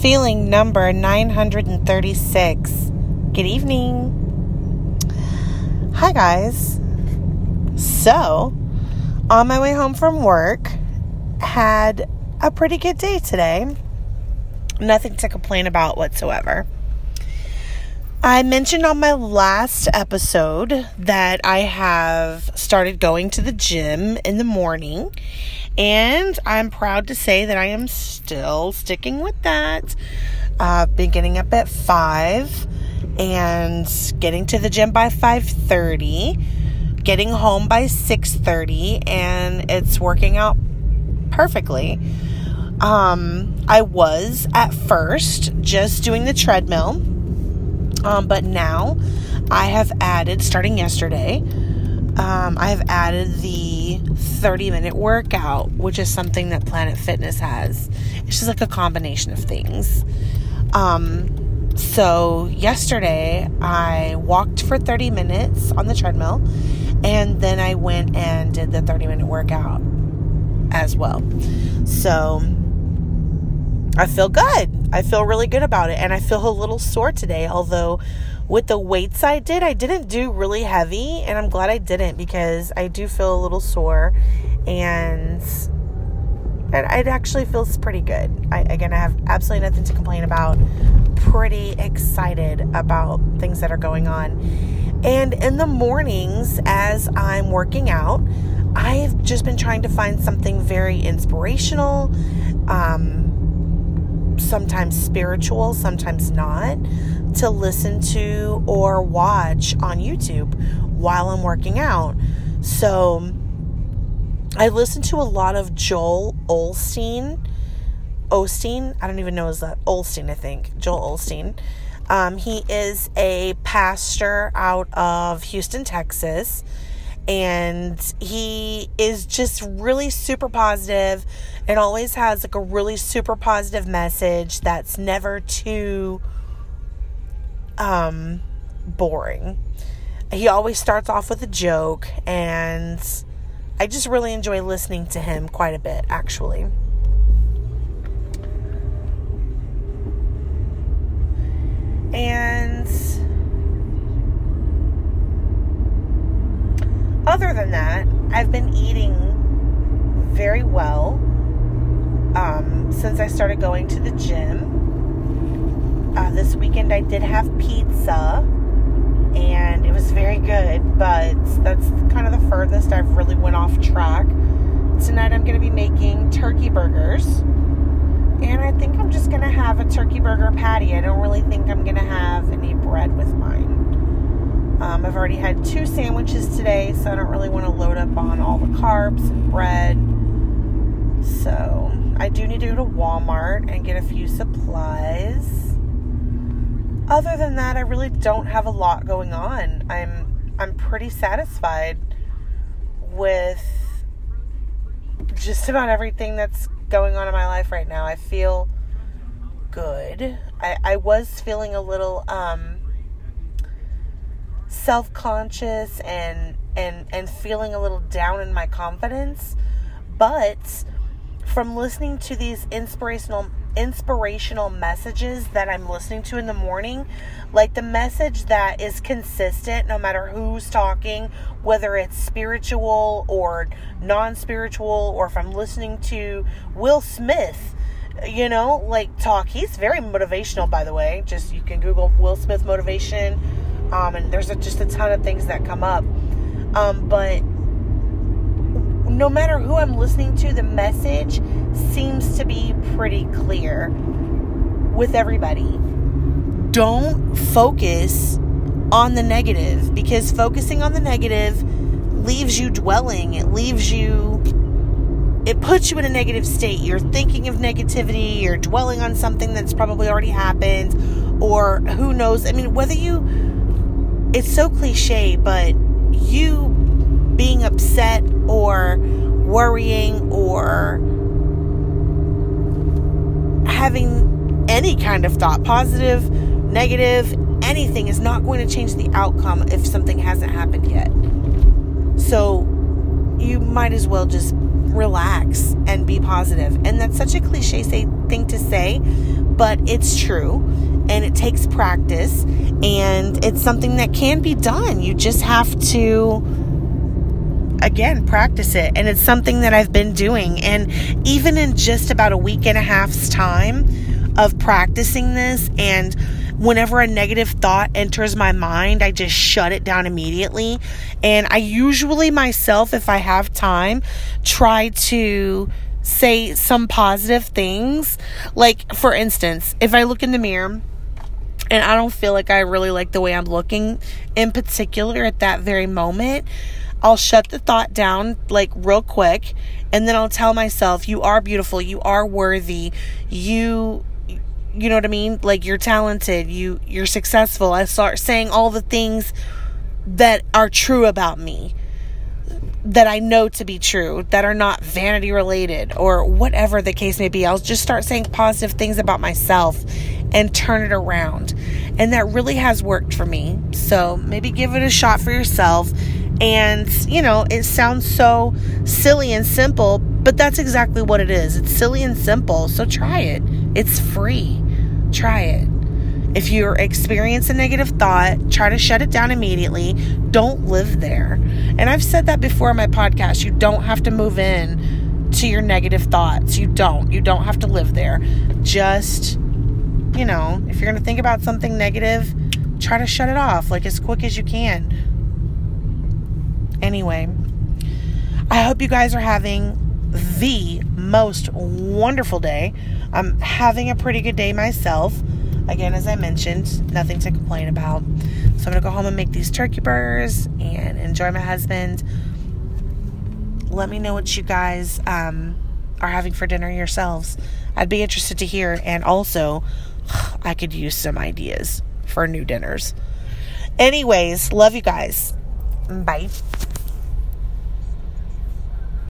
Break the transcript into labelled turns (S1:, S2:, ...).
S1: feeling number 936. Good evening. Hi, guys. So, on my way home from work, had a pretty good day today. Nothing to complain about whatsoever. I mentioned on my last episode that I have started going to the gym in the morning, and I'm proud to say that I am still sticking with that. I've been getting up at 5 and getting to the gym by 5:30, getting home by 6:30, and it's working out perfectly. Um, I was at first just doing the treadmill um, but now I have added, starting yesterday, um, I have added the 30 minute workout, which is something that Planet Fitness has. It's just like a combination of things. Um, so, yesterday I walked for 30 minutes on the treadmill, and then I went and did the 30 minute workout as well. So, I feel good. I feel really good about it. And I feel a little sore today, although with the weights I did, I didn't do really heavy. And I'm glad I didn't because I do feel a little sore. And it actually feels pretty good. I, again, I have absolutely nothing to complain about. Pretty excited about things that are going on. And in the mornings, as I'm working out, I've just been trying to find something very inspirational. Um, sometimes spiritual, sometimes not, to listen to or watch on YouTube while I'm working out. So I listen to a lot of Joel Olstein. Osteen, I don't even know is that Olstein, I think. Joel Olstein. Um, he is a pastor out of Houston, Texas and he is just really super positive and always has like a really super positive message that's never too um boring. He always starts off with a joke and I just really enjoy listening to him quite a bit actually. And other than that, I've been eating very well um, since I started going to the gym. Uh, this weekend I did have pizza and it was very good, but that's kind of the furthest I've really went off track. Tonight I'm going to be making turkey burgers. And I think I'm just going to have a turkey burger patty. I don't really think I'm going to have any bread with mine. Um, I've already had two sandwiches today, so I don't really want to load up on all the carbs and bread. So I do need to go to Walmart and get a few supplies. Other than that, I really don't have a lot going on. I'm I'm pretty satisfied with just about everything that's going on in my life right now. I feel good. I, I was feeling a little um self-conscious and and and feeling a little down in my confidence. But from listening to these inspirational inspirational messages that I'm listening to in the morning like the message that is consistent no matter who's talking whether it's spiritual or non-spiritual or if I'm listening to Will Smith you know like talk he's very motivational by the way. Just you can google Will Smith motivation um, and there's a, just a ton of things that come up. Um, but no matter who I'm listening to, the message seems to be pretty clear with everybody. Don't focus on the negative because focusing on the negative leaves you dwelling. It leaves you, it puts you in a negative state. You're thinking of negativity, you're dwelling on something that's probably already happened, or who knows. I mean, whether you it's so cliche, but you being upset or worrying or having any kind of thought, positive, negative, anything, is not going to change the outcome if something hasn't happened yet. So you might as well just relax and be positive. And that's such a cliche thing to say, but it's true and it takes practice and it's something that can be done. You just have to again practice it and it's something that I've been doing and even in just about a week and a half's time of practicing this and whenever a negative thought enters my mind, I just shut it down immediately. And I usually myself, if I have time, try to say some positive things. Like, for instance, if I look in the mirror, and I don't feel like I really like the way I'm looking in particular at that very moment, I'll shut the thought down like real quick and then I'll tell myself, you are beautiful, you are worthy, you you know what I mean? Like you're talented, you you're successful. I start saying all the things that are true about me that I know to be true, that are not vanity related or whatever the case may be. I'll just start saying positive things about myself and turn it around. And that really has worked for me. So maybe give it a shot for yourself. And, you know, it sounds so silly and simple, but that's exactly what it is. It's silly and simple. So try it, it's free. Try it. If you experience a negative thought, try to shut it down immediately. Don't live there. And I've said that before in my podcast. You don't have to move in to your negative thoughts. You don't. You don't have to live there. Just, you know, if you're going to think about something negative, try to shut it off like as quick as you can. Anyway, I hope you guys are having the most wonderful day. I'm having a pretty good day myself. Again, as I mentioned, nothing to complain about. So I'm to go home and make these turkey burgers and enjoy my husband. Let me know what you guys um, are having for dinner yourselves. I'd be interested to hear. And also, I could use some ideas for new dinners. Anyways, love you guys. Bye.